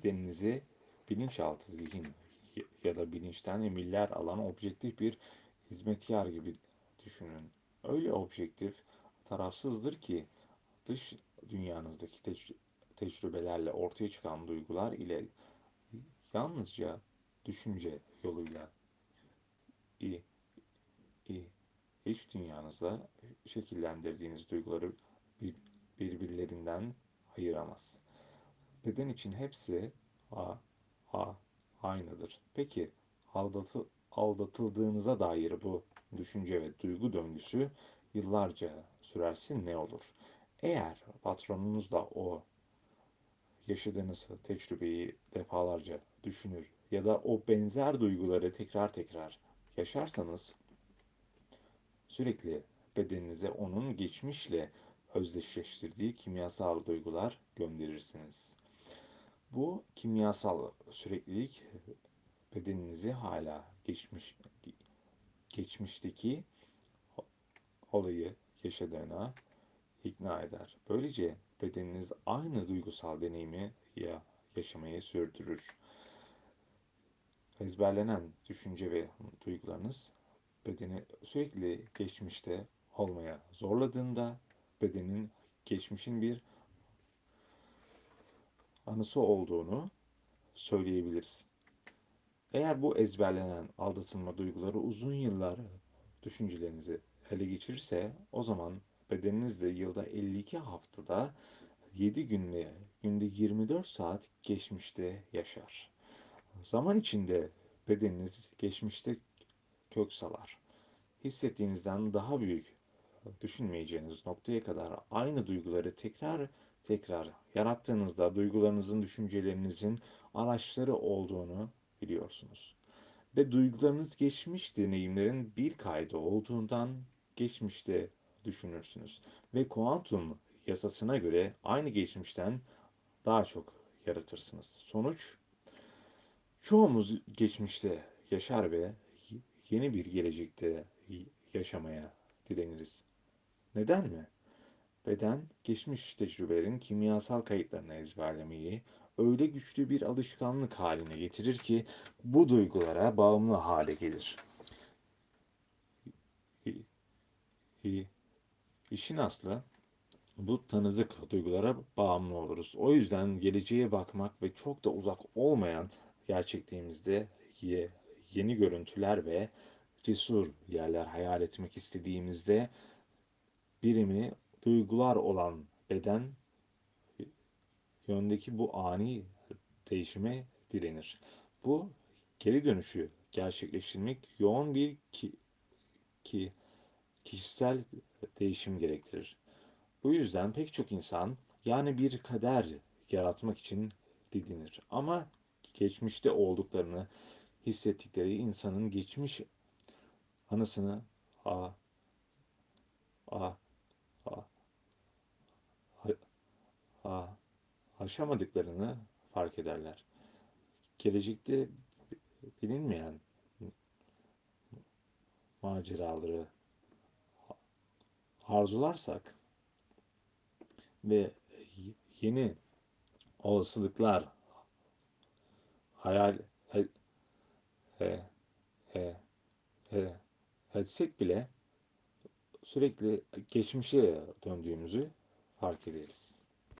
bedeninizi bilinçaltı zihin ya da bilinçten emirler alan objektif bir hizmetkar gibi düşünün. Öyle objektif, tarafsızdır ki dış dünyanızdaki tec tecrübelerle ortaya çıkan duygular ile yalnızca düşünce yoluyla i, i, iç dünyanızda şekillendirdiğiniz duyguları bir, birbirlerinden ayıramaz. Beden için hepsi a, a, aynıdır. Peki aldatı, aldatıldığınıza dair bu düşünce ve duygu döngüsü yıllarca sürerse ne olur? Eğer patronunuz da o yaşadığınız tecrübeyi defalarca düşünür ya da o benzer duyguları tekrar tekrar yaşarsanız sürekli bedeninize onun geçmişle özdeşleştirdiği kimyasal duygular gönderirsiniz. Bu kimyasal süreklilik bedeninizi hala geçmiş geçmişteki olayı yaşadığına ikna eder. Böylece bedeniniz aynı duygusal deneyimi ya yaşamayı sürdürür. Ezberlenen düşünce ve duygularınız bedeni sürekli geçmişte olmaya zorladığında bedenin geçmişin bir anısı olduğunu söyleyebiliriz. Eğer bu ezberlenen aldatılma duyguları uzun yıllar düşüncelerinizi ele geçirirse o zaman bedeniniz de yılda 52 haftada 7 günde günde 24 saat geçmişte yaşar. Zaman içinde bedeniniz geçmişte kök salar. Hissettiğinizden daha büyük düşünmeyeceğiniz noktaya kadar aynı duyguları tekrar tekrar yarattığınızda duygularınızın, düşüncelerinizin araçları olduğunu biliyorsunuz. Ve duygularınız geçmiş deneyimlerin bir kaydı olduğundan geçmişte düşünürsünüz. Ve kuantum yasasına göre aynı geçmişten daha çok yaratırsınız. Sonuç, çoğumuz geçmişte yaşar ve yeni bir gelecekte yaşamaya direniriz. Neden mi? Beden, geçmiş tecrübelerin kimyasal kayıtlarını ezberlemeyi öyle güçlü bir alışkanlık haline getirir ki bu duygulara bağımlı hale gelir. İşin aslı bu tanızık duygulara bağımlı oluruz. O yüzden geleceğe bakmak ve çok da uzak olmayan gerçekliğimizde yeni görüntüler ve cesur yerler hayal etmek istediğimizde birimi duygular olan beden yöndeki bu ani değişime direnir. Bu geri dönüşü gerçekleştirmek yoğun bir ki, ki kişisel değişim gerektirir. Bu yüzden pek çok insan yani bir kader yaratmak için didinir. Ama geçmişte olduklarını hissettikleri insanın geçmiş anısını a a a a aşamadıklarını fark ederler. Gelecekte bilinmeyen maceraları arzularsak ve yeni olasılıklar hayal he, he, he, he, etsek bile sürekli geçmişe döndüğümüzü fark ederiz.